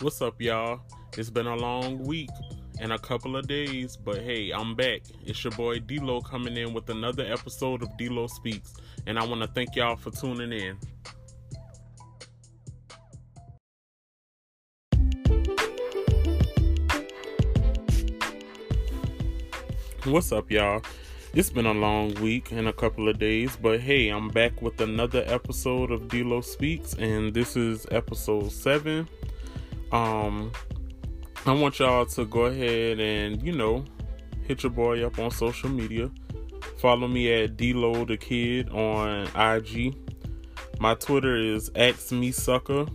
What's up, y'all? It's been a long week and a couple of days, but hey, I'm back. It's your boy D-Lo coming in with another episode of D-Lo Speaks, and I want to thank y'all for tuning in. What's up, y'all? It's been a long week and a couple of days, but hey, I'm back with another episode of D-Lo Speaks, and this is episode 7. Um, I want y'all to go ahead and, you know, hit your boy up on social media. Follow me at D-Lo the Kid on IG. My Twitter is Ax Me Sucker,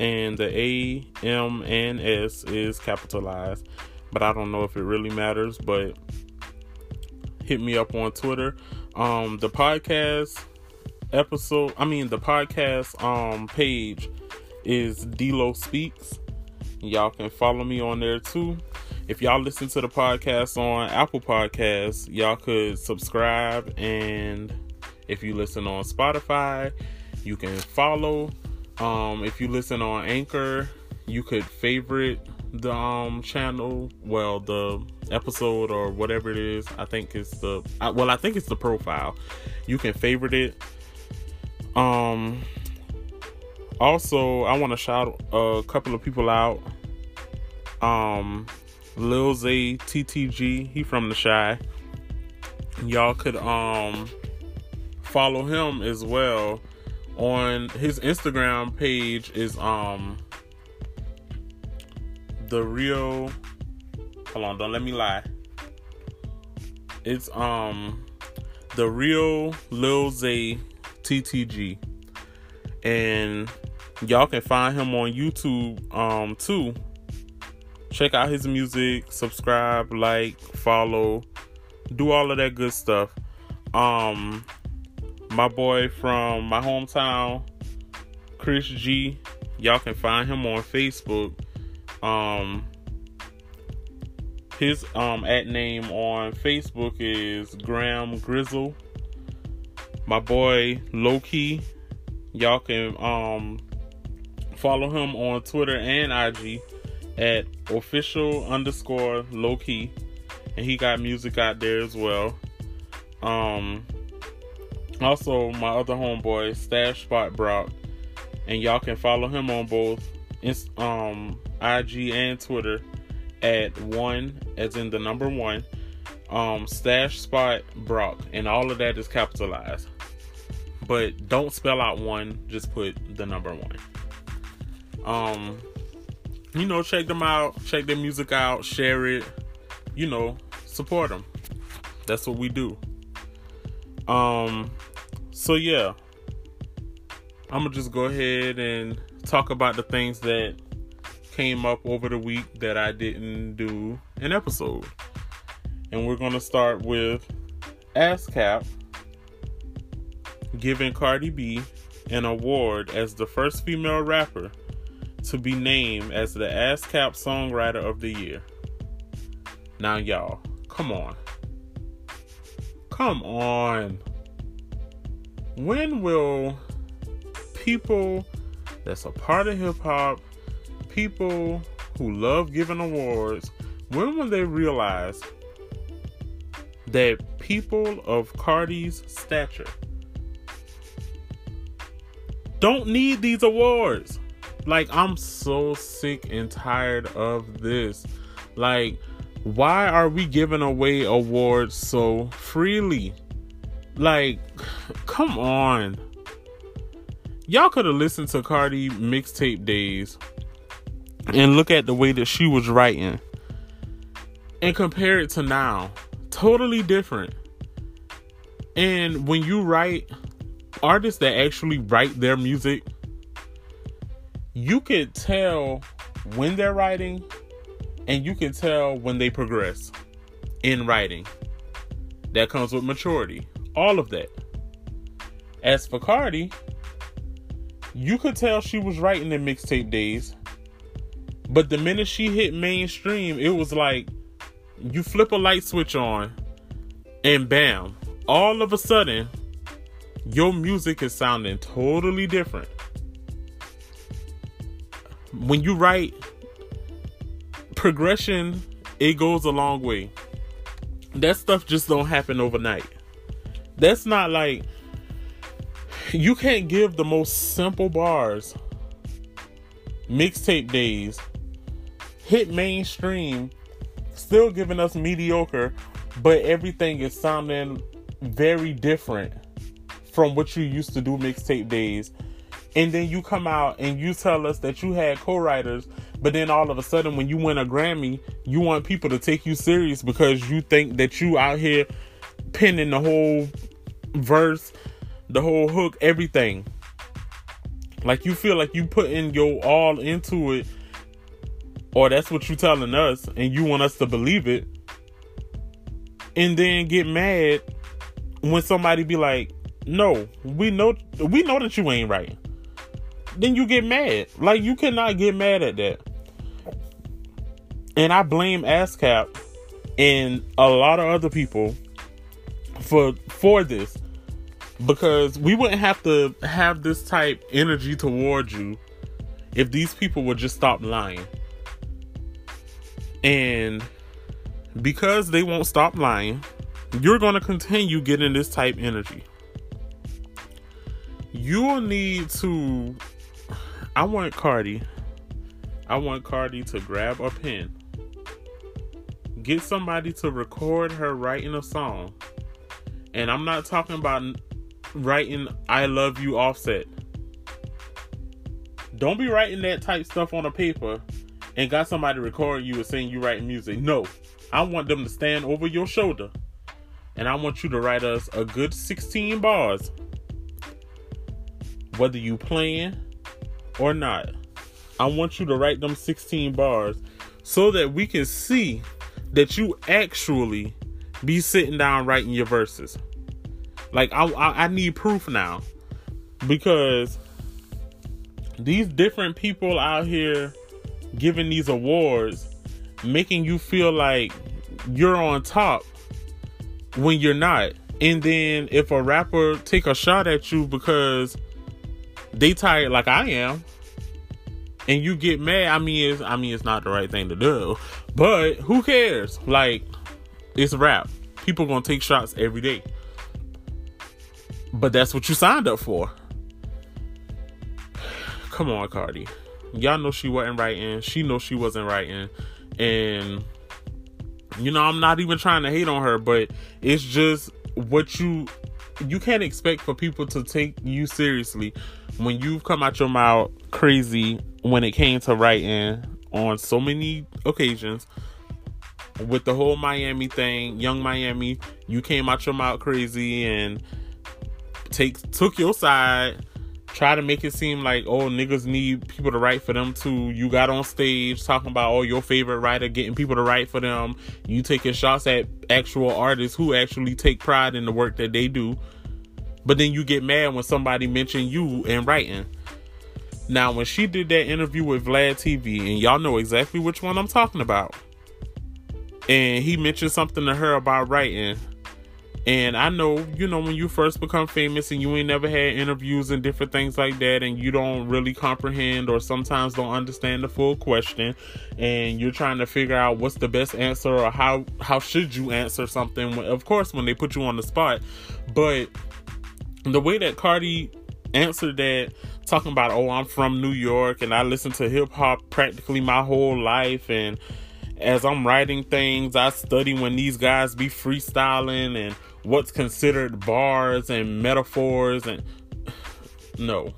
and the A, M, and S is capitalized, but I don't know if it really matters, but hit me up on Twitter. Um, the podcast episode, I mean the podcast um page is D-Lo Speaks. Y'all can follow me on there too. If y'all listen to the podcast on Apple Podcasts, y'all could subscribe. And if you listen on Spotify, you can follow. Um, if you listen on Anchor, you could favorite the um channel. Well the episode or whatever it is. I think it's the well i think it's the profile. You can favorite it. Um also i want to shout a couple of people out. Um lil zay ttg he from the Chi. Y'all could um follow him as well. On his instagram page is um the real hold on don't let me lie. It's um the real lil zay ttg and y'all can find him on youtube um too check out his music subscribe like follow do all of that good stuff um my boy from my hometown chris g y'all can find him on facebook um, his um at name on Facebook is Graham Grizzle. My boy Loki. y'all can um follow him on Twitter and IG at official underscore Lowkey, and he got music out there as well. Um, also my other homeboy Stash Spot Brock, and y'all can follow him on both um IG and Twitter at one, as in the number one, um, stash spot Brock, and all of that is capitalized. But don't spell out one, just put the number one. Um, you know, check them out, check their music out, share it, you know, support them. That's what we do. Um, so yeah, I'm gonna just go ahead and talk about the things that came up over the week that I didn't do an episode. And we're to start with ASCAP giving Cardi B an award as the first female rapper to be named as the ASCAP Songwriter of the Year. Now, y'all, come on. Come on. When will people that's a part of hip hop people who love giving awards, when will they realize that people of Cardi's stature don't need these awards? Like, I'm so sick and tired of this. Like, why are we giving away awards so freely? Like, come on. Y'all could have listened to Cardi mixtape days and look at the way that she was writing and compare it to now. Totally different. And when you write artists that actually write their music, you can tell when they're writing and you can tell when they progress in writing. That comes with maturity. All of that. As for Cardi, you could tell she was writing in mixtape days but the minute she hit mainstream, it was like you flip a light switch on and bam, all of a sudden your music is sounding totally different. When you write progression it goes a long way. That stuff just don't happen overnight. That's not like you can't give the most simple bars mixtape days hit mainstream still giving us mediocre but everything is sounding very different from what you used to do mixtape days and then you come out and you tell us that you had co-writers but then all of a sudden when you win a grammy you want people to take you serious because you think that you out here pinning the whole verse the whole hook everything. Like you feel like you putting your all into it or that's what you telling us and you want us to believe it and then get mad when somebody be like no we know we know that you ain't right then you get mad. Like you cannot get mad at that. And I blame ASCAP and a lot of other people for for this because we wouldn't have to have this type energy towards you if these people would just stop lying. And because they won't stop lying, you're going to continue getting this type energy. You'll need to I want Cardi. I want Cardi to grab a pen, get somebody to record her writing a song. And I'm not talking about writing I love you Offset. Don't be writing that type stuff on a paper and got somebody recording you and saying you writing music. No. I want them to stand over your shoulder and I want you to write us a good 16 bars. Whether you playing or not, I want you to write them 16 bars so that we can see that you actually be sitting down writing your verses. Like I, I, I need proof now because these different people out here giving these awards making you feel like you're on top when you're not. And then if a rapper take a shot at you because they tired like I am, and you get mad. I mean, it's I mean it's not the right thing to do, but who cares? Like it's rap. People gonna take shots every day, but that's what you signed up for. Come on, Cardi. Y'all know she wasn't writing. She know she wasn't writing, and you know I'm not even trying to hate on her, but it's just what you you can't expect for people to take you seriously when you've come out your mouth crazy when it came to writing on so many occasions with the whole Miami thing, Yung Miami, you came out your mouth crazy and take took your side, try to make it seem like oh niggas need people to write for them too. You got on stage talking about oh your favorite writer getting people to write for them. You taking shots at actual artists who actually take pride in the work that they do. But then you get mad when somebody mention you in writing. Now, when she did that interview with Vlad TV, and y'all know exactly which one I'm talking about, and he mentioned something to her about writing. And I know, you know, when you first become famous and you ain't never had interviews and different things like that, and you don't really comprehend or sometimes don't understand the full question, and you're trying to figure out what's the best answer or how how should you answer something. Of course, when they put you on the spot, but the way that Cardi answered that, talking about, oh, I'm from New York and I listen to hip hop practically my whole life. And as I'm writing things, I study when these guys be freestyling and what's considered bars and metaphors. And no,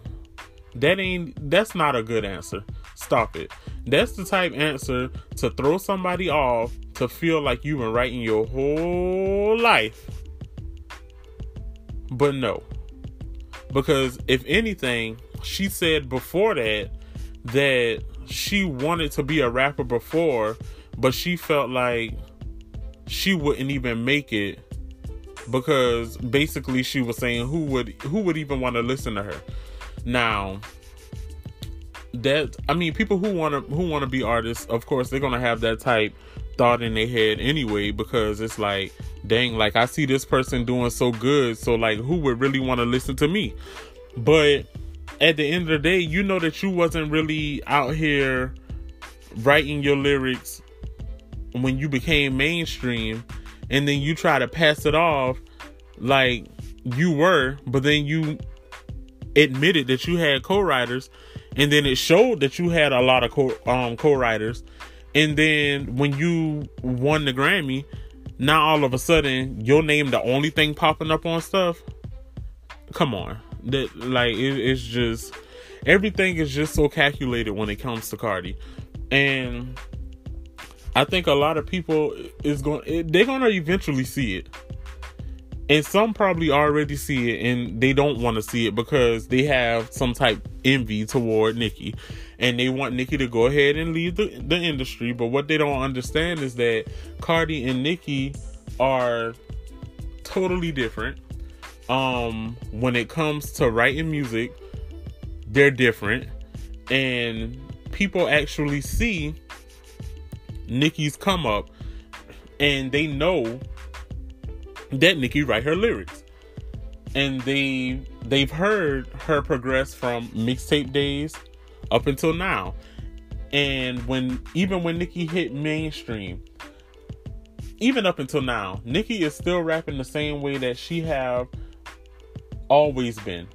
that ain't, that's not a good answer. Stop it. That's the type answer to throw somebody off to feel like you've been writing your whole life. But no, because if anything, she said before that that she wanted to be a rapper before, but she felt like she wouldn't even make it because basically she was saying who would who would even want to listen to her. Now, that I mean people who want to who want to be artists, of course they're going to have that type thought in their head anyway because it's like dang, like I see this person doing so good, so like who would really want to listen to me? But at the end of the day, you know that you wasn't really out here writing your lyrics when you became mainstream and then you try to pass it off like you were, but then you admitted that you had co-writers and then it showed that you had a lot of co um co-writers and then when you won the Grammy, now all of a sudden your name the only thing popping up on stuff. Come on, that like it, it's just everything is just so calculated when it comes to Cardi, and I think a lot of people is going they're gonna eventually see it. And some probably already see it and they don't want to see it because they have some type envy toward Nicki and they want Nicki to go ahead and leave the, the industry. But what they don't understand is that Cardi and Nicki are totally different. Um when it comes to writing music they're different. And people actually see Nicki's come up and they know that Nicki write her lyrics. And they they've heard her progress from mixtape days up until now. And when even when Nicki hit mainstream, even up until now, Nicki is still rapping the same way that she have always been.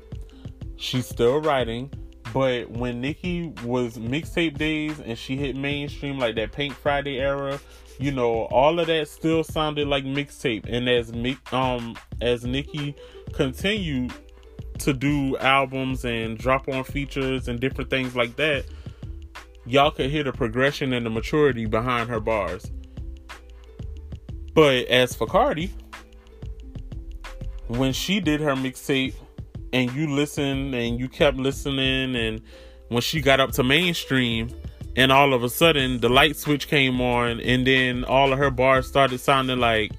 She's still writing, but when Nicki was mixtape days and she hit mainstream like that Pink Friday era you know, all of that still sounded like mixtape. And as um as Nicki continued to do albums and drop on features and different things like that, y'all could hear the progression and the maturity behind her bars. But as for Cardi, when she did her mixtape and you listened and you kept listening and when she got up to mainstream, and all of a sudden the light switch came on and then all of her bars started sounding like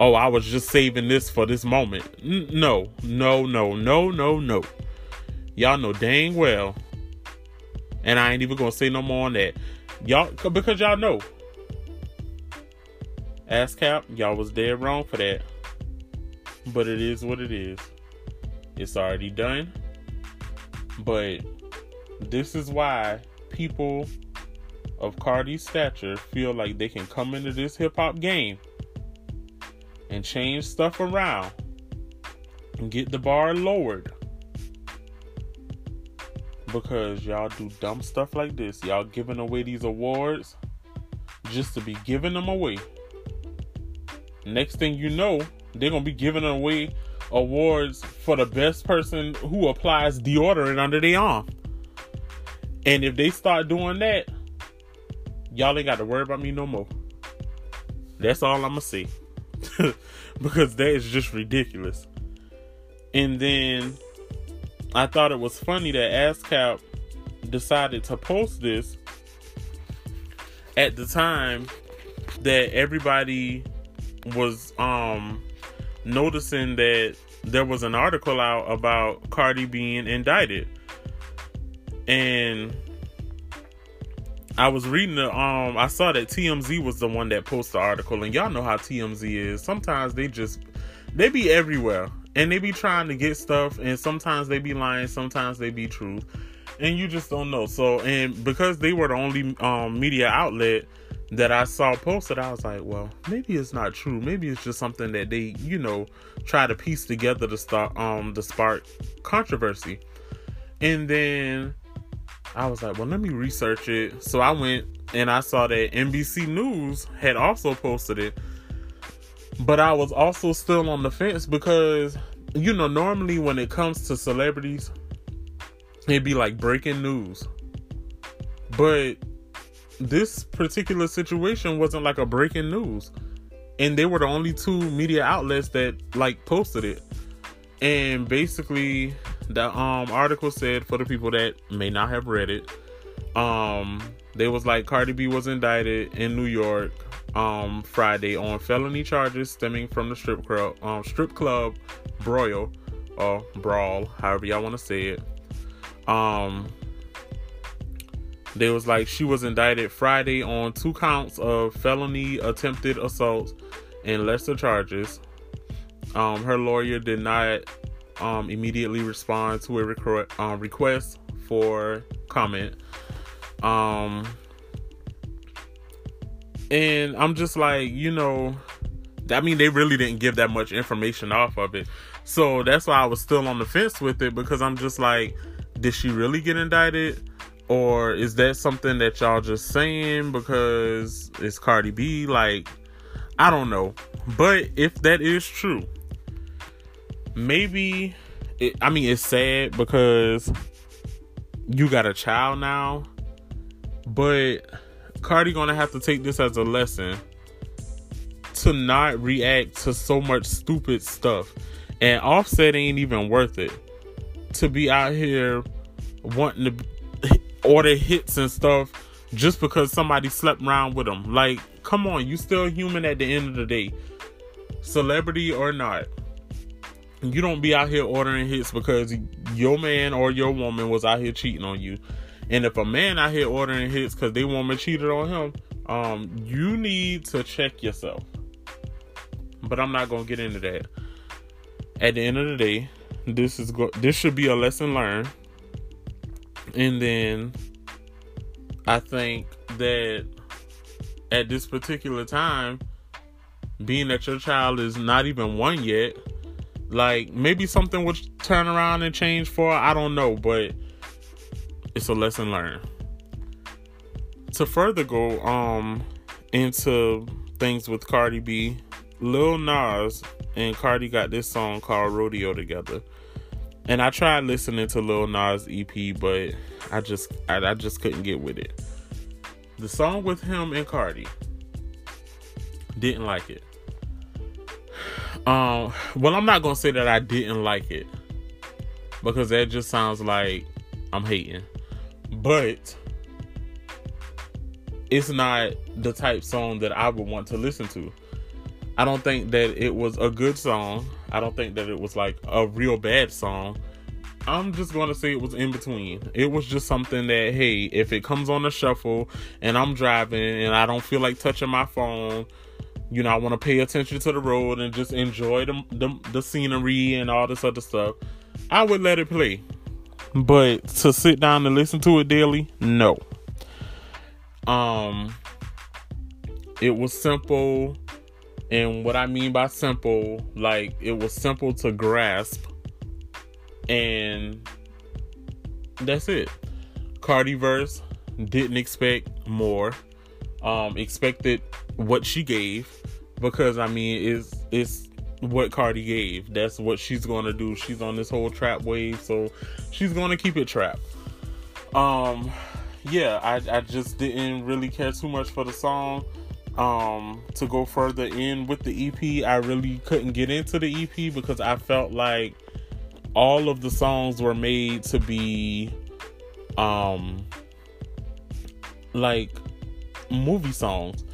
oh i was just saving this for this moment. N- no no no no no no. Y'all know dang well. And i ain't even gonna say no more on that. Y'all because y'all know. ASCAP, y'all was dead wrong for that. But it is what it is. It's already done. But this is why people of Cardi's stature feel like they can come into this hip hop game and change stuff around and get the bar lowered because y'all do dumb stuff like this. Y'all giving away these awards just to be giving them away. Next thing you know, they're gonna be giving away awards for the best person who applies deodorant under their arm. And if they start doing that, y'all ain't got to worry about me no more. That's all I'm gonna say. because that is just ridiculous. And then I thought it was funny that ASCAP decided to post this at the time that everybody was um noticing that there was an article out about Cardi being indicted and I was reading the um I saw that TMZ was the one that posted the article and y'all know how TMZ is. Sometimes they just they be everywhere and they be trying to get stuff and sometimes they be lying, sometimes they be true. And you just don't know. So and because they were the only um media outlet that I saw posted, I was like, well, maybe it's not true. Maybe it's just something that they, you know, try to piece together to start um to spark controversy. And then I was like, well, let me research it. So I went and I saw that NBC News had also posted it. But I was also still on the fence because, you know, normally when it comes to celebrities, it'd be like breaking news. But this particular situation wasn't like a breaking news. And they were the only two media outlets that like posted it. And basically, the um article said for the people that may not have read it, um, they was like Cardi B was indicted in New York um Friday on felony charges stemming from the strip club um strip club broil or brawl, however y'all want to say it. Um they was like she was indicted Friday on two counts of felony attempted assault and lesser charges. Um, her lawyer not um, immediately respond to a requ- uh, request for comment. Um, And I'm just like, you know, I mean, they really didn't give that much information off of it. So that's why I was still on the fence with it because I'm just like, did she really get indicted? Or is that something that y'all just saying because it's Cardi B? Like, I don't know. But if that is true, maybe, it, I mean, it's sad because you got a child now. But Cardi gonna have to take this as a lesson to not react to so much stupid stuff. And Offset ain't even worth it to be out here wanting to order hits and stuff just because somebody slept around with him. Like, come on, you still human at the end of the day, celebrity or not. You don't be out here ordering hits because your man or your woman was out here cheating on you. And if a man out here ordering hits because they woman cheated on him, um, you need to check yourself. But I'm not gonna get into that. At the end of the day, this is go- this should be a lesson learned. And then I think that at this particular time, being that your child is not even one yet, like maybe something would turn around and change for I don't know, but it's a lesson learned. To further go um into things with Cardi B, Lil Nas and Cardi got this song called Rodeo together. And I tried listening to Lil Nas EP, but I just I, I just couldn't get with it. The song with him and Cardi didn't like it. Um, well, I'm not gonna say that I didn't like it because that just sounds like I'm hating, but it's not the type song that I would want to listen to. I don't think that it was a good song. I don't think that it was like a real bad song. I'm just going to say it was in between. It was just something that, hey, if it comes on the shuffle and I'm driving and I don't feel like touching my phone, you know, I want to pay attention to the road and just enjoy the, the, the scenery and all this other stuff, I would let it play. But to sit down and listen to it daily, no. Um, it was simple and what I mean by simple, like it was simple to grasp. And that's it. Cardi verse didn't expect more. Um expected what she gave because I mean it's it's what Cardi gave. That's what she's to do. She's on this whole trap wave, so she's to keep it trap. Um yeah, I I just didn't really care too much for the song um to go further in with the EP I really couldn't get into the EP because I felt like all of the songs were made to be um like movie songs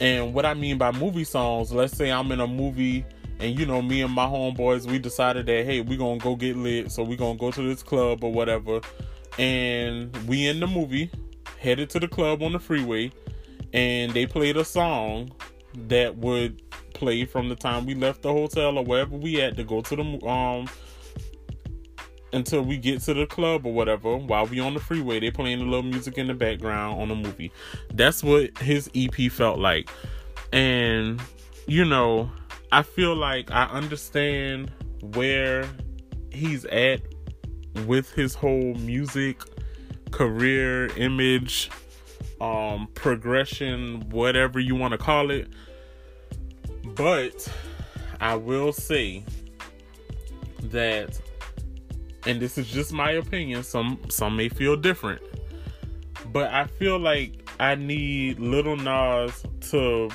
and what I mean by movie songs let's say I'm in a movie and you know me and my homeboys we decided that hey we're gonna go get lit so we're gonna go to this club or whatever. And we in the movie headed to the club on the freeway and they played a song that would play from the time we left the hotel or wherever we at to go to the um until we get to the club or whatever while we on the freeway they playing a little music in the background on a movie that's what his ep felt like and you know i feel like i understand where he's at with his whole music career image um, progression, whatever you want to call it. But I will say that, and this is just my opinion. Some some may feel different, but I feel like I need Little Nas to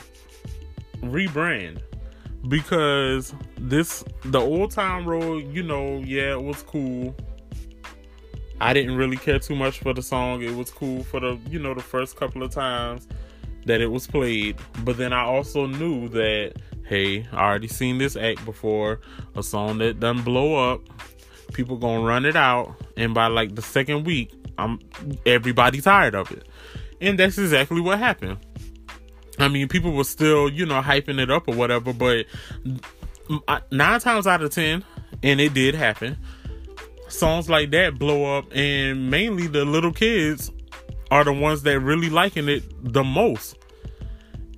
rebrand because this the Old Town Road. You know, yeah, it was cool I didn't really care too much for the song. It was cool for the, you know, the first couple of times that it was played. But then I also knew that, hey, I already seen this act before. A song that doesn't blow up. People gonna run it out. And by like the second week, I'm everybody tired of it. And that's exactly what happened. I mean, people were still, you know, hyping it up or whatever, but nine times out of ten, and it did happen songs like that blow up, and mainly the little kids are the ones that really liking it the most.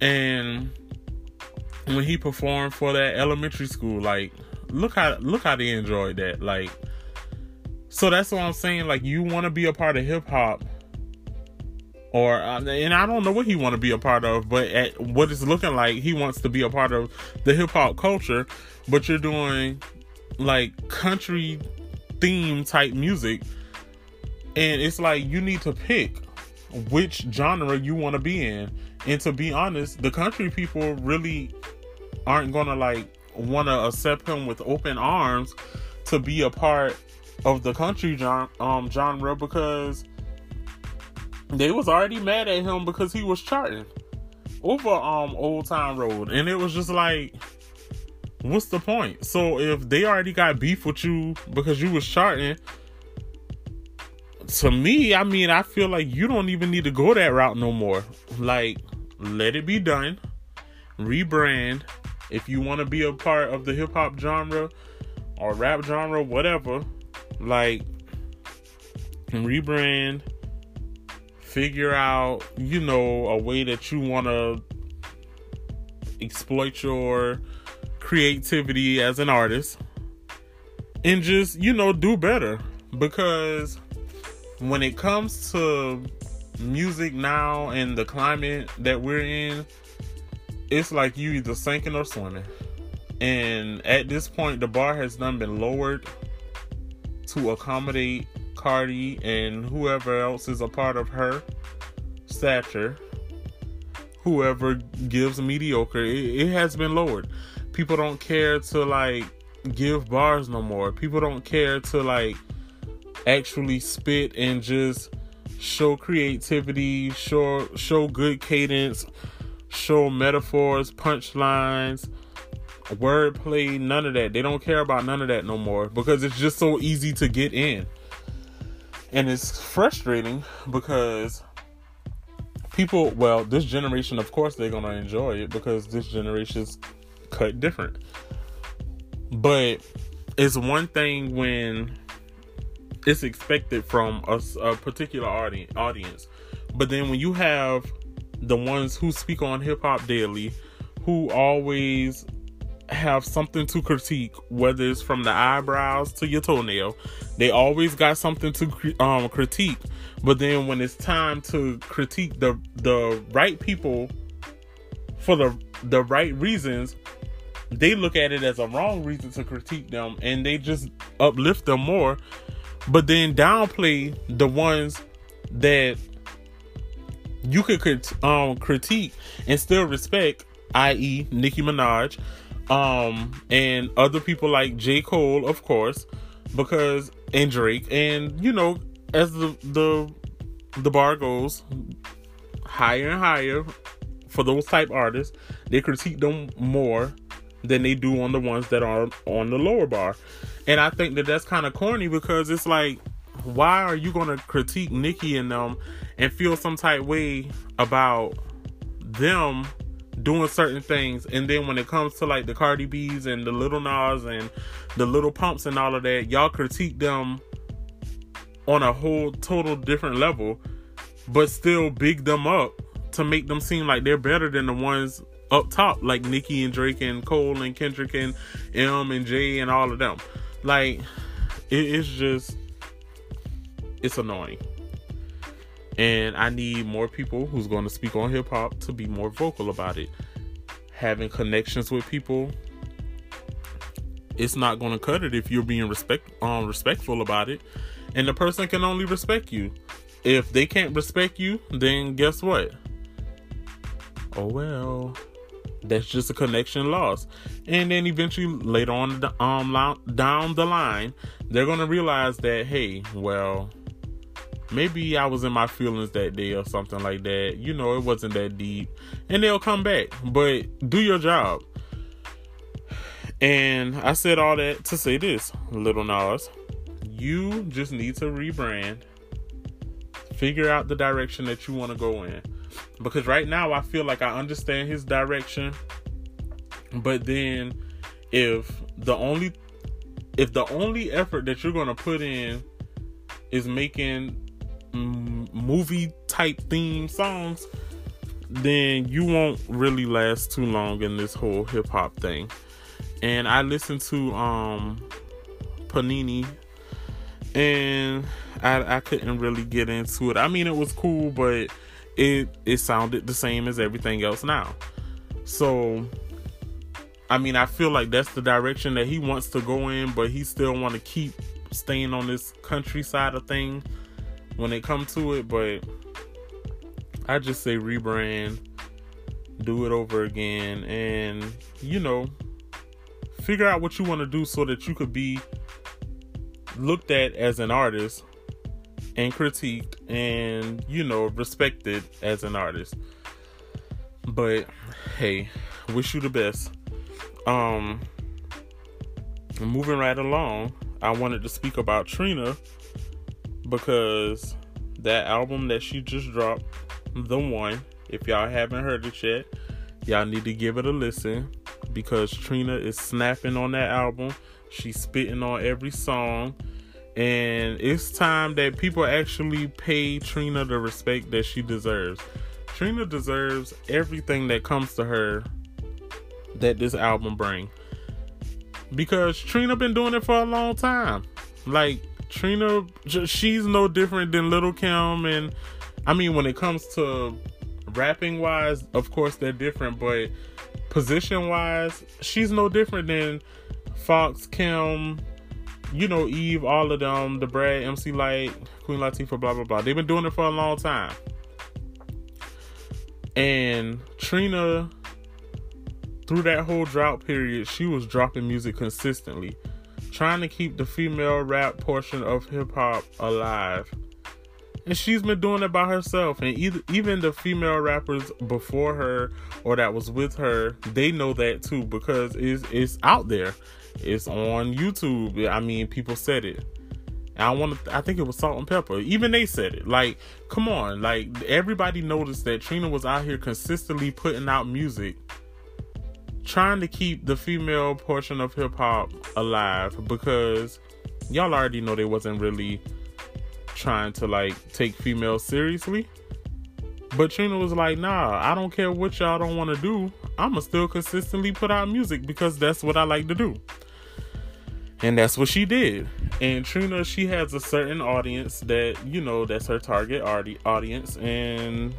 and when he performed for that elementary school, like look how look how they enjoyed that. Like so that's what I'm saying. Like you want to be a part of hip hop, or uh, and I don't know what he want to be a part of, but at what it's looking like, he wants to be a part of the hip hop culture. But you're doing like country theme type music, and it's like you need to pick which genre you want to be in. And to be honest, the country people really aren't gonna like want to accept him with open arms to be a part of the country genre, um, genre because they was already mad at him because he was charting over um Old Town Road, and it was just like, what's the point? So if they already got beef with you because you was charting, to me, I mean, I feel like you don't even need to go that route no more. Like, let it be done, rebrand. If you want to be a part of the hip hop genre or rap genre, whatever, like rebrand, figure out, you know, a way that you want to exploit your creativity as an artist and just, you know, do better. Because when it comes to music now and the climate that we're in, it's like you either sinking or swimming. And at this point, the bar has done been lowered to accommodate Cardi and whoever else is a part of her stature. Whoever gives mediocre, it, it has been lowered. People don't care to like give bars no more. People don't care to like actually spit and just show creativity, show show good cadence, show metaphors, punchlines, wordplay, none of that. They don't care about none of that no more because it's just so easy to get in. And it's frustrating because people, well, this generation, of course, they're going to enjoy it because this generation's cut different. But it's one thing when it's expected from a, a particular audience. But then when you have the ones who speak on hip hop daily, who always have something to critique, whether it's from the eyebrows to your toenail. They always got something to um, critique. But then when it's time to critique the the right people for the the right reasons, they look at it as a wrong reason to critique them, and they just uplift them more. But then downplay the ones that you could um, critique and still respect, i.e., Nicki Minaj um, and other people like J. Cole, of course, because and Drake, and you know, as the the the bar goes higher and higher for those type artists, they critique them more than they do on the ones that are on the lower bar. And I think that that's kind of corny because it's like, why are you going to critique Nicki and them and feel some type way about them doing certain things, and then when it comes to like the Cardi B's and the Little Nas and the Little Pumps and all of that, y'all critique them on a whole total different level, but still big them up to make them seem like they're better than the ones up top, like Nicki and Drake and Cole and Kendrick and M and J and all of them. Like, it, it's just, it's annoying. And I need more people who's going to speak on hip hop to be more vocal about it. Having connections with people, it's not going to cut it if you're being respect um, respectful about it. And the person can only respect you. If they can't respect you, then guess what? Oh well, that's just a connection lost. And then eventually, later on um, down the line, they're gonna realize that hey, well, maybe I was in my feelings that day or something like that. You know, it wasn't that deep. And they'll come back. But do your job. And I said all that to say this, Little Nas. You just need to rebrand. Figure out the direction that you want to go in. Because right now I feel like I understand his direction. But then if the only if the only effort that you're going to put in is making movie type theme songs, then you won't really last too long in this whole hip hop thing. And I listened to um Panini and I I couldn't really get into it. I mean it was cool, but it it sounded the same as everything else now. So I mean I feel like that's the direction that he wants to go in, but he still want to keep staying on this countryside of thing when it comes to it, but I just say rebrand, do it over again, and you know, figure out what you want to do so that you could be looked at as an artist and critiqued and you know respected as an artist. But hey, wish you the best. Um moving right along, I wanted to speak about Trina because that album that she just dropped the One. If y'all haven't heard it yet, y'all need to give it a listen because Trina is snapping on that album. She's spitting on every song. And it's time that people actually pay Trina the respect that she deserves. Trina deserves everything that comes to her that this album bring. Because Trina been doing it for a long time. Like Trina she's no different than Little Kim and I mean, when it comes to rapping wise, of course they're different, but position wise, she's no different than Fox, Kim, you know, Eve, all of them, Da Brat, MC Lyte, Queen Latifah, blah blah blah. They've been doing it for a long time. And Trina, through that whole drought period, she was dropping music consistently, trying to keep the female rap portion of hip hop alive and she's been doing it by herself and either, even the female rappers before her or that was with her they know that too because it's, it's out there it's on youtube i mean people said it I want to. I think it was Salt-N-Pepa. Even they said it. Like, come on. Like everybody noticed that Trina was out here consistently putting out music, trying to keep the female portion of hip hop alive because y'all already know they wasn't really trying to like take females seriously. But Trina was like, nah, I don't care what y'all don't want to do. I'ma still consistently put out music because that's what I like to do. And that's what she did. And Trina, she has a certain audience that, you know, that's her target audience. And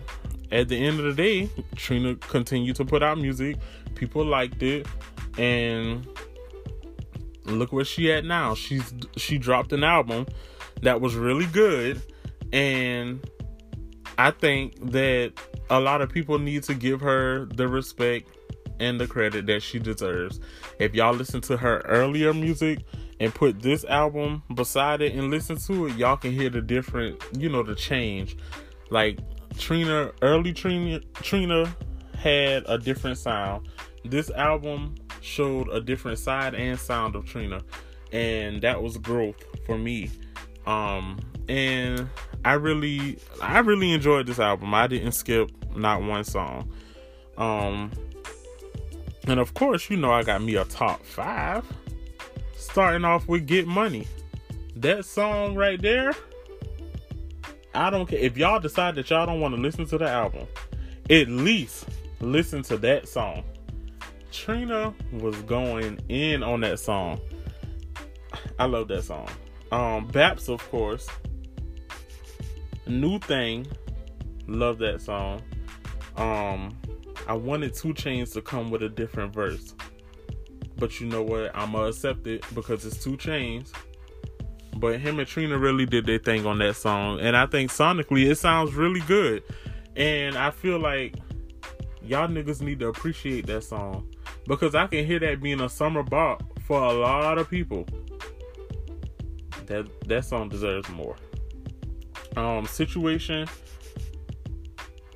at the end of the day, Trina continued to put out music. People liked it. And look where she at now. She's she dropped an album that was really good and I think that a lot of people need to give her the respect and the credit that she deserves. If y'all listen to her earlier music and put this album beside it and listen to it, y'all can hear the different, you know, the change. Like Trina, early Trina, Trina had a different sound. This album showed a different side and sound of Trina, and that was growth for me. Um, and I really, I really enjoyed this album. I didn't skip not one song. Um, and of course, you know, I got me a top five. Starting off with Get Money. That song right there, I don't care. If y'all decide that y'all don't want to listen to the album, at least listen to that song. Trina was going in on that song. I love that song. Um, Baps, of course. New Thing. Love that song. Um, I wanted 2 Chainz to come with a different verse. But you know what? I'ma accept it because it's 2 Chainz. But him and Trina really did their thing on that song. And I think sonically it sounds really good. And I feel like y'all niggas need to appreciate that song. Because I can hear that being a summer bop for a lot of people that that song deserves more. Um, situation.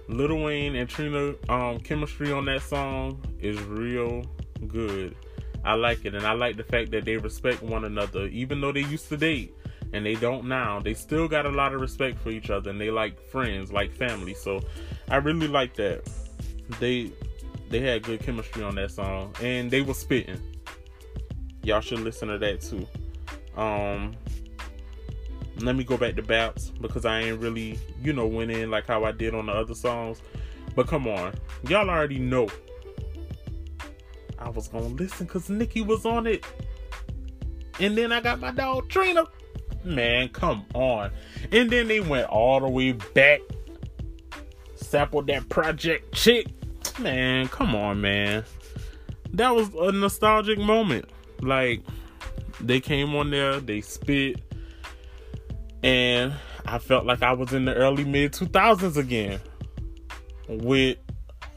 Lil Wayne and Trina um chemistry on that song is real good. I like it, and I like the fact that they respect one another, even though they used to date and they don't now. They still got a lot of respect for each other, and they like friends, like family. So I really like that. They they had good chemistry on that song, and they were spitting. Y'all should listen to that too. Um, let me go back to Baps because I ain't really, you know, went in like how I did on the other songs. But come on, y'all already know. I was gonna listen because Nicki was on it. And then I got my dog Trina. Man, come on. And then they went all the way back. Sampled that project chick. Man, come on, man. That was a nostalgic moment. Like, they came on there, they spit, and I felt like I was in the early mid 2000s again with,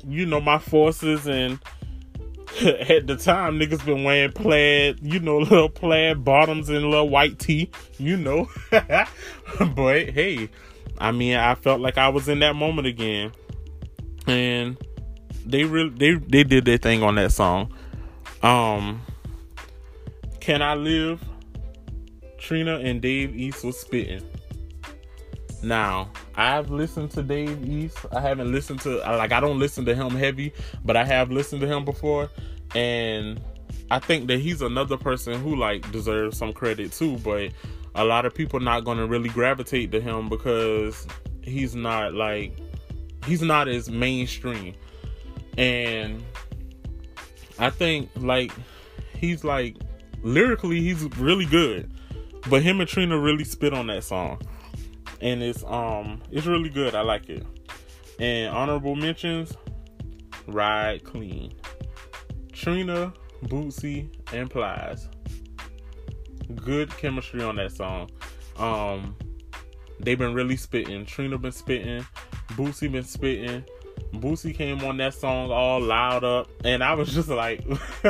you know, my forces and at the time niggas been wearing plaid, you know, little plaid bottoms and little white tee, you know. but hey, I mean, I felt like I was in that moment again. And they really they they did their thing on that song. Um Can I Live? Trina and Dave East was spitting. Now, I've listened to Dave East. I haven't listened to like I don't listen to him heavy, but I have listened to him before, and I think that he's another person who like deserves some credit too. But a lot of people not gonna really gravitate to him because he's not like he's not as mainstream, and I think like he's like lyrically he's really good, but him and Trina really spit on that song and it's um it's really good. I like it. And honorable mentions: Ride Clean, Trina, Boosie, and Plies. Good chemistry on that song. Um, they've been really spitting. Trina been spitting. Boosie been spitting. Boosie came on that song all loud up, and I was just like,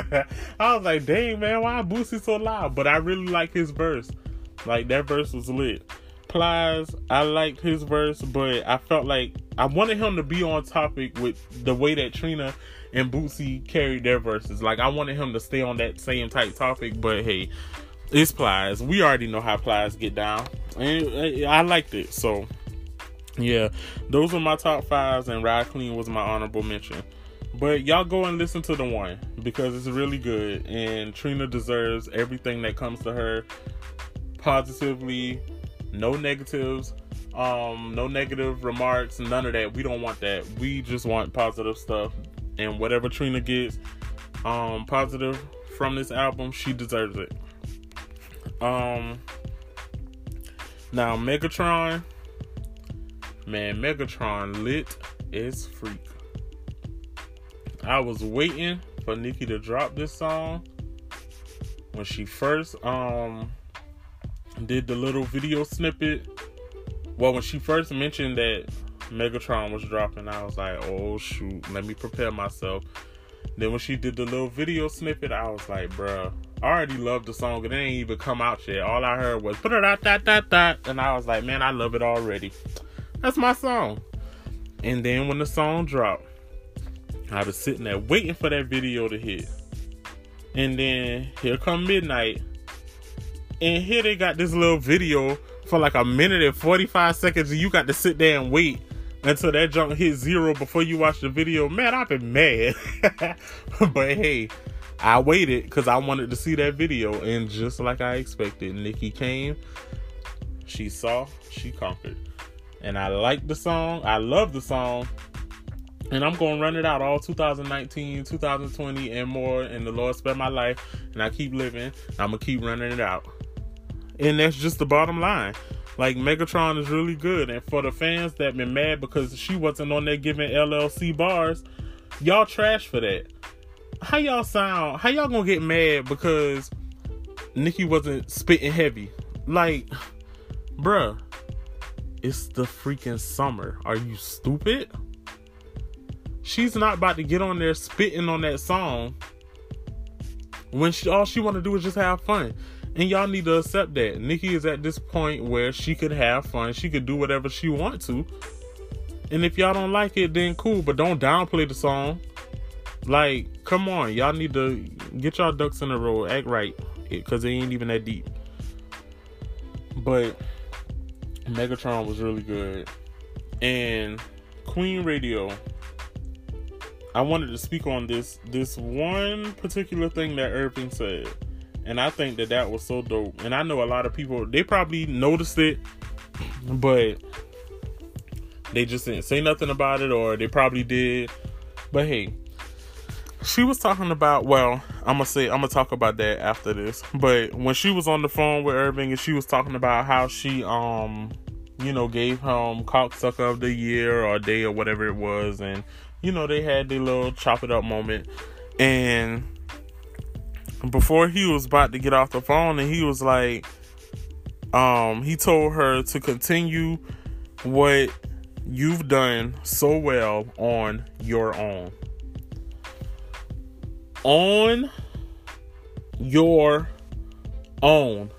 I was like, dang man, why Boosie so loud? But I really like his verse. Like that verse was lit. Plies, I liked his verse, but I felt like I wanted him to be on topic with the way that Trina and Boosie carried their verses. Like I wanted him to stay on that same type topic, but hey, it's Plies. We already know how Plies get down, and uh, I liked it. So yeah, those are my top fives, and Ride Clean was my honorable mention. But y'all go and listen to the one because it's really good, and Trina deserves everything that comes to her positively no negatives, um, no negative remarks, none of that. We don't want that. We just want positive stuff. And whatever Trina gets, um, positive from this album, she deserves it. Um, now Megatron, man, Megatron lit is freak. I was waiting for Nicki to drop this song when she first um did the little video snippet. Well, when she first mentioned that Megatron was dropping, I was like, oh shoot, let me prepare myself. Then when she did the little video snippet, I was like, bruh, I already love the song. It ain't even come out yet. All I heard was put it out that that that, and I was like, man, I love it already. That's my song. And then when the song dropped, I was sitting there waiting for that video to hit. And then here come midnight and here they got this little video for like a minute and 45 seconds, and you got to sit there and wait until that junk hit zero before you watch the video. Man, I've been mad. but hey, I waited because I wanted to see that video, and just like I expected, Nicki came. She saw, she conquered. And I like the song. I love the song. And I'm going to run it out all 2019, 2020, and more. And the Lord spare my life. And I keep living. I'm going to keep running it out. And that's just the bottom line. Like Megatron is really good, and for the fans that been mad because she wasn't on there giving LLC bars, y'all trash for that. How y'all sound? How y'all gonna get mad because Nicki wasn't spitting heavy? Like, bruh, it's the freaking summer. Are you stupid? She's not about to get on there spitting on that song when she, all she want to do is just have fun. And y'all need to accept that. Nicki is at this point where she could have fun. She could do whatever she want to. And if y'all don't like it, then cool. But don't downplay the song. Like, come on. Y'all need to get y'all ducks in a row. Act right. Because it ain't even that deep. But Megatron was really good. And Queen Radio. I wanted to speak on this this one particular thing that Irving said and I think that that was so dope. And I know a lot of people they probably noticed it, but They just didn't say nothing about it, or they probably did. But hey, she was talking about. Well, I'm gonna say I'm gonna talk about that after this. But when she was on the phone with Irving and she was talking about how she um you know gave him cocksucker of the year or day or whatever it was, and you know they had their little chop it up moment, and before he was about to get off the phone and he was like um he told her to continue what you've done so well on your own. On your own.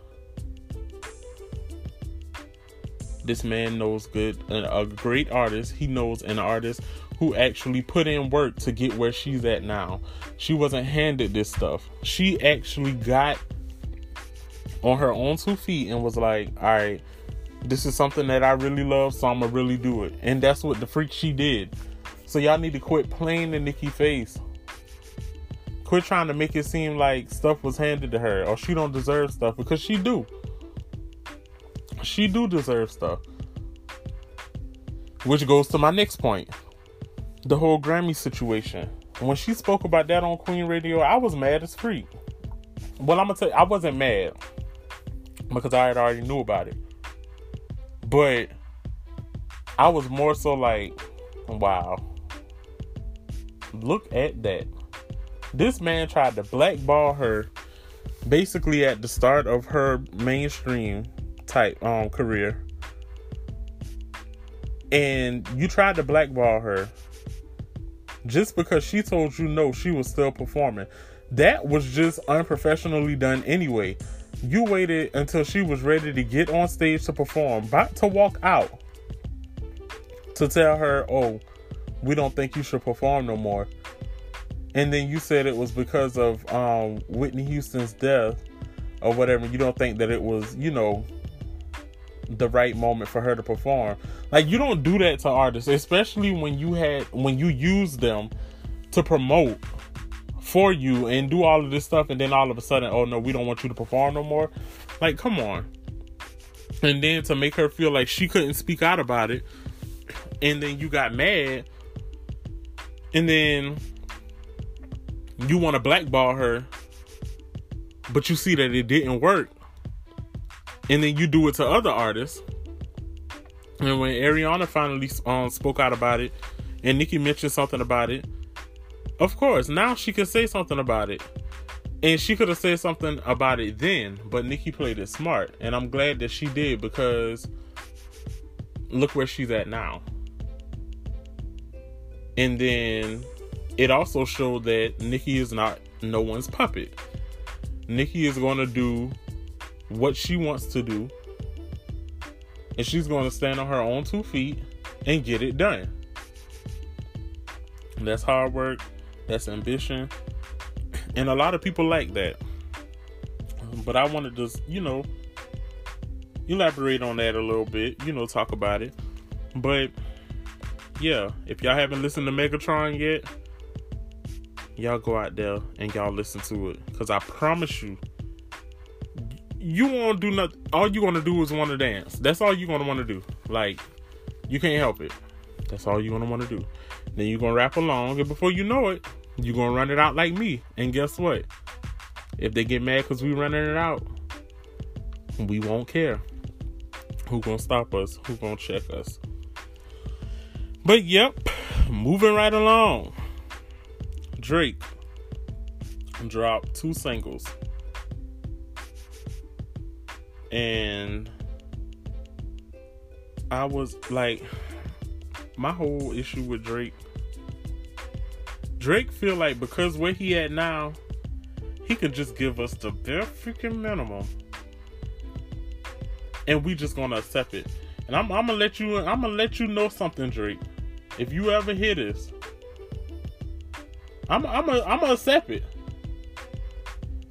This man knows good a great artist. He knows an artist who actually put in work to get where she's at now. She wasn't handed this stuff. She actually got on her own two feet and was like, all right, this is something that I really love, so I'm gonna really do it. And that's what the freak she did. So y'all need to quit playing the Nicki face. Quit trying to make it seem like stuff was handed to her or she don't deserve stuff because she do. She do deserve stuff. Which goes to my next point the whole Grammy situation. When she spoke about that on Queen Radio, I was mad as freak. Well, I'm gonna tell you, I wasn't mad because I had already knew about it. But I was more so like, wow. Look at that. This man tried to blackball her basically at the start of her mainstream type um career. And you tried to blackball her just because she told you no, she was still performing. That was just unprofessionally done anyway. You waited until she was ready to get on stage to perform, about to walk out, to tell her, oh, we don't think you should perform no more. And then you said it was because of um, Whitney Houston's death or whatever. You don't think that it was, you know, the right moment for her to perform. Like you don't do that to artists, especially when you had when you use them to promote for you and do all of this stuff and then all of a sudden, oh no, we don't want you to perform no more. Like come on. And then to make her feel like she couldn't speak out about it and then you got mad and then you want to blackball her but you see that it didn't work and then you do it to other artists. And when Ariana finally um, spoke out about it, and Nicki mentioned something about it, of course, now she can say something about it. And she could have said something about it then, but Nicki played it smart. And I'm glad that she did because look where she's at now. And then it also showed that Nicki is not no one's puppet. Nicki is going to do what she wants to do, and she's going to stand on her own two feet and get it done. That's hard work, that's ambition, and a lot of people like that. But I wanted to, just, you know, elaborate on that a little bit, you know, talk about it. But yeah, if y'all haven't listened to Megatron yet, y'all go out there and y'all listen to it. Because I promise you, you won't do nothing. All you want to do is want to dance. That's all you're gonna want to do. Like you can't help it. That's all you're gonna want to do. Then you're gonna rap along, and before you know it, you're gonna run it out like me. And guess what? If they get mad because we running it out, we won't care. Who gonna stop us? Who gonna check us? But yep, moving right along. Drake dropped two singles and I was like, my whole issue with Drake. Drake feel like because where he at now, he could just give us the bare freaking minimum, and we just gonna accept it. And I'm, I'm gonna let you, I'm gonna let you know something, Drake. If you ever hear this, I'm, I'm, a, I'm gonna accept it,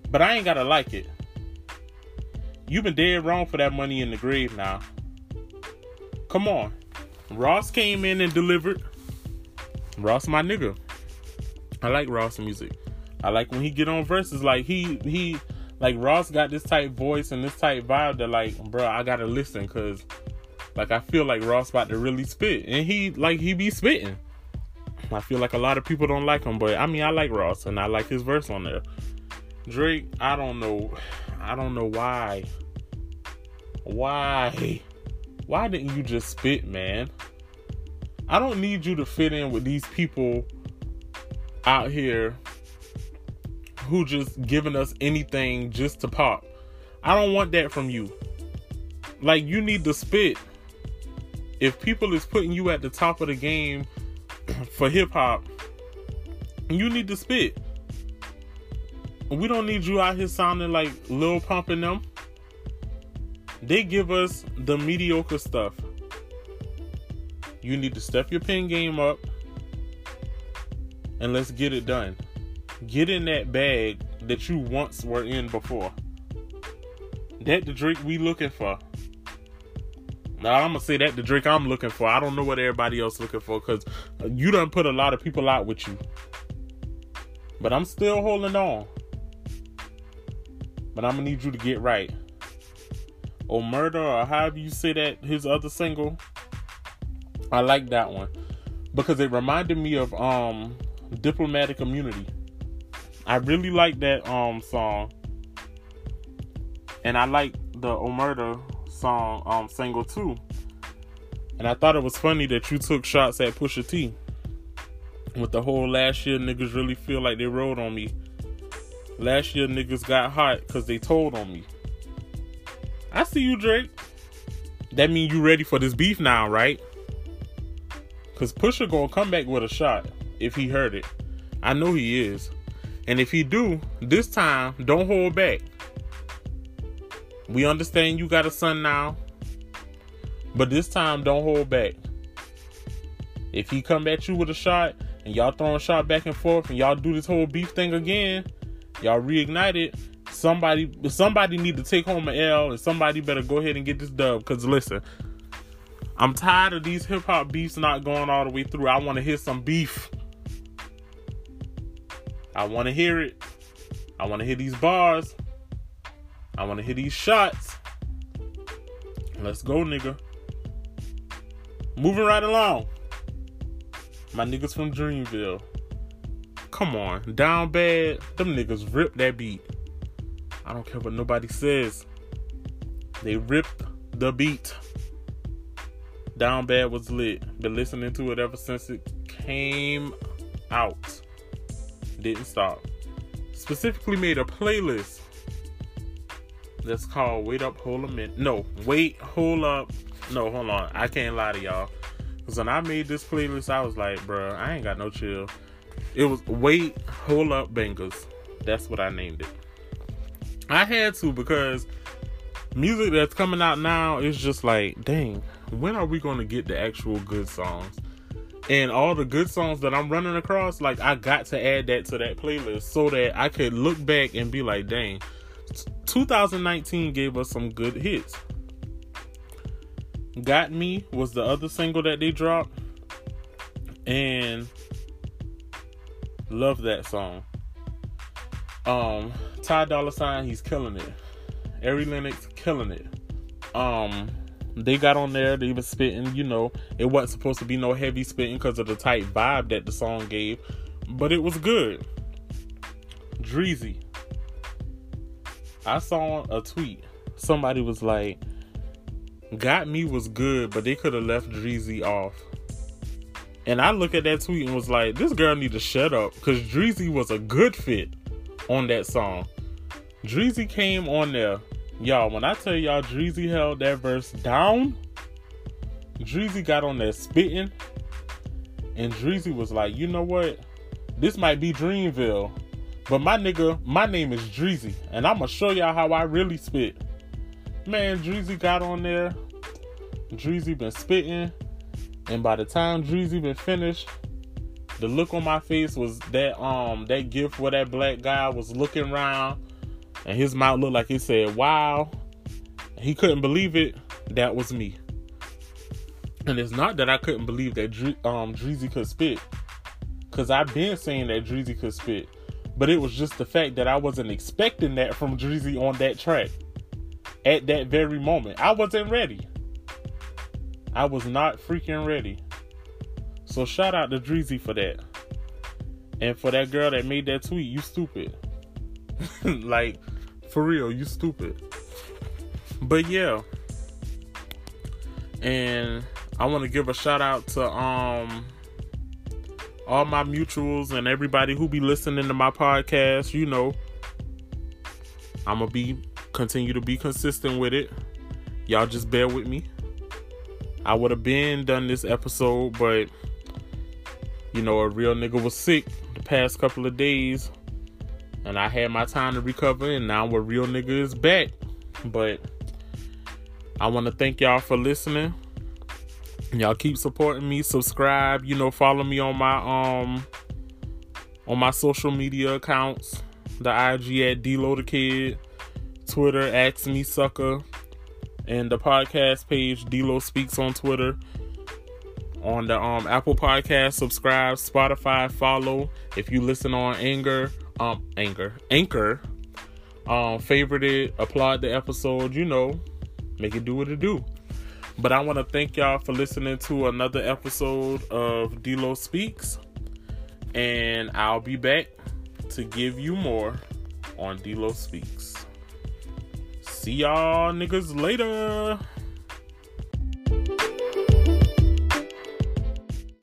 but I ain't gotta like it. You've been dead wrong for that money in the grave now. Come on. Ross came in and delivered. Ross my nigga. I like Ross music. I like when he get on verses like he he like Ross got this type voice and this type vibe that like bro I gotta listen cause Like I feel like Ross about to really spit, and he like he be spitting. I feel like a lot of people don't like him, but I mean I like Ross and I like his verse on there. Drake, I don't know, I don't know why. Why? Why didn't you just spit, man? I don't need you to fit in with these people out here who just giving us anything just to pop. I don't want that from you. Like you need to spit. If people is putting you at the top of the game for hip hop, you need to spit. We don't need you out here sounding like Lil Pump and them. They give us the mediocre stuff. You need to step your pen game up and let's get it done. Get in that bag that you once were in before. That the drink we looking for. Now I'm gonna say that the drink I'm looking for. I don't know what everybody else looking for because you done put a lot of people out with you. But I'm still holding on. But I'm gonna need you to get right. Or murder or however you say that his other single. I like that one. Because it reminded me of um diplomatic immunity. I really like that um song. And I like the Omerta song um single too. And I thought it was funny that you took shots at Pusha T. With the whole last year niggas really feel like they rode on me. Last year niggas got hot because they told on me. I see you, Drake. That mean you ready for this beef now, right? Cause Pusha gonna come back with a shot if he heard it. I know he is. And if he do, this time don't hold back. We understand you got a son now. But this time don't hold back. If he come at you with a shot and y'all throwing shot back and forth and y'all do this whole beef thing again, y'all reignite it. Somebody somebody need to take home an L and somebody better go ahead and get this dub. Cause listen, I'm tired of these hip hop beefs not going all the way through. I want to hear some beef. I want to hear it. I want to hear these bars. I want to hear these shots. Let's go, nigga. Moving right along. My niggas from Dreamville. Come on. Down bad. Them niggas ripped that beat. I don't care what nobody says. They ripped the beat. Down Bad was lit. Been listening to it ever since it came out didn't stop. Specifically made a playlist that's called Wait Up, Hold a Minute. No, Wait, Hold Up. No, hold on. I can't lie to y'all. Because when I made this playlist, I was like, bro, I ain't got no chill. It was Wait, Hold Up Bangers. That's what I named it. I had to because music that's coming out now is just like, dang, when are we going to get the actual good songs? and all the good songs that I'm running across, like I got to add that to that playlist so that I could look back and be like, dang, 2019 gave us some good hits. Got Me was the other single that they dropped, and love that song. Um, Ty Dolla Sign, he's killing it. Ari Lennox killing it. Um, they got on there, they was spitting, you know, it wasn't supposed to be no heavy spitting because of the tight vibe that the song gave, but it was good. Dreezy. I saw a tweet. Somebody was like, Got Me was good, but they could have left Dreezy off. And I look at that tweet and was like, this girl need to shut up because Dreezy was a good fit on that song. Dreezy came on there Y'all, when I tell y'all Dreezy held that verse down, Dreezy got on there spitting, and Dreezy was like, you know what? This might be Dreamville, but my nigga, my name is Dreezy, and I'm gonna show y'all how I really spit. Man, Dreezy got on there. Dreezy been spitting, and by the time Dreezy been finished, the look on my face was that um that gift where that black guy was looking around and his mouth looked like he said, "Wow." He couldn't believe it. That was me. And it's not that I couldn't believe that um, Dreezy could spit, because I've been saying that Dreezy could spit, but it was just the fact that I wasn't expecting that from Dreezy on that track at that very moment. I wasn't ready. I was not freaking ready. So shout out to Dreezy for that. And for that girl that made that tweet, you stupid. like, for real, you stupid. But yeah. And I want to give a shout out to um all my mutuals and everybody who be listening to my podcast. You know, I'm gonna be continue to be consistent with it. Y'all just bear with me. I would have been done this episode, but you know, a real nigga was sick the past couple of days, and I had my time to recover, and now a real nigga is back. But I want to thank y'all for listening. Y'all keep supporting me. Subscribe. You know, follow me on my um on my social media accounts. The IG at Dlo the Kid, Twitter Ask Me Sucker, and the podcast page Dlo Speaks on Twitter. On the um Apple Podcast, subscribe, Spotify, follow. If you listen on Anger, um Anchor, Anchor, um favorite it, applaud the episode. You know, make it do what it do. But I want to thank y'all for listening to another episode of Dlo Speaks. And I'll be back to give you more on Dlo Speaks. See y'all niggas later.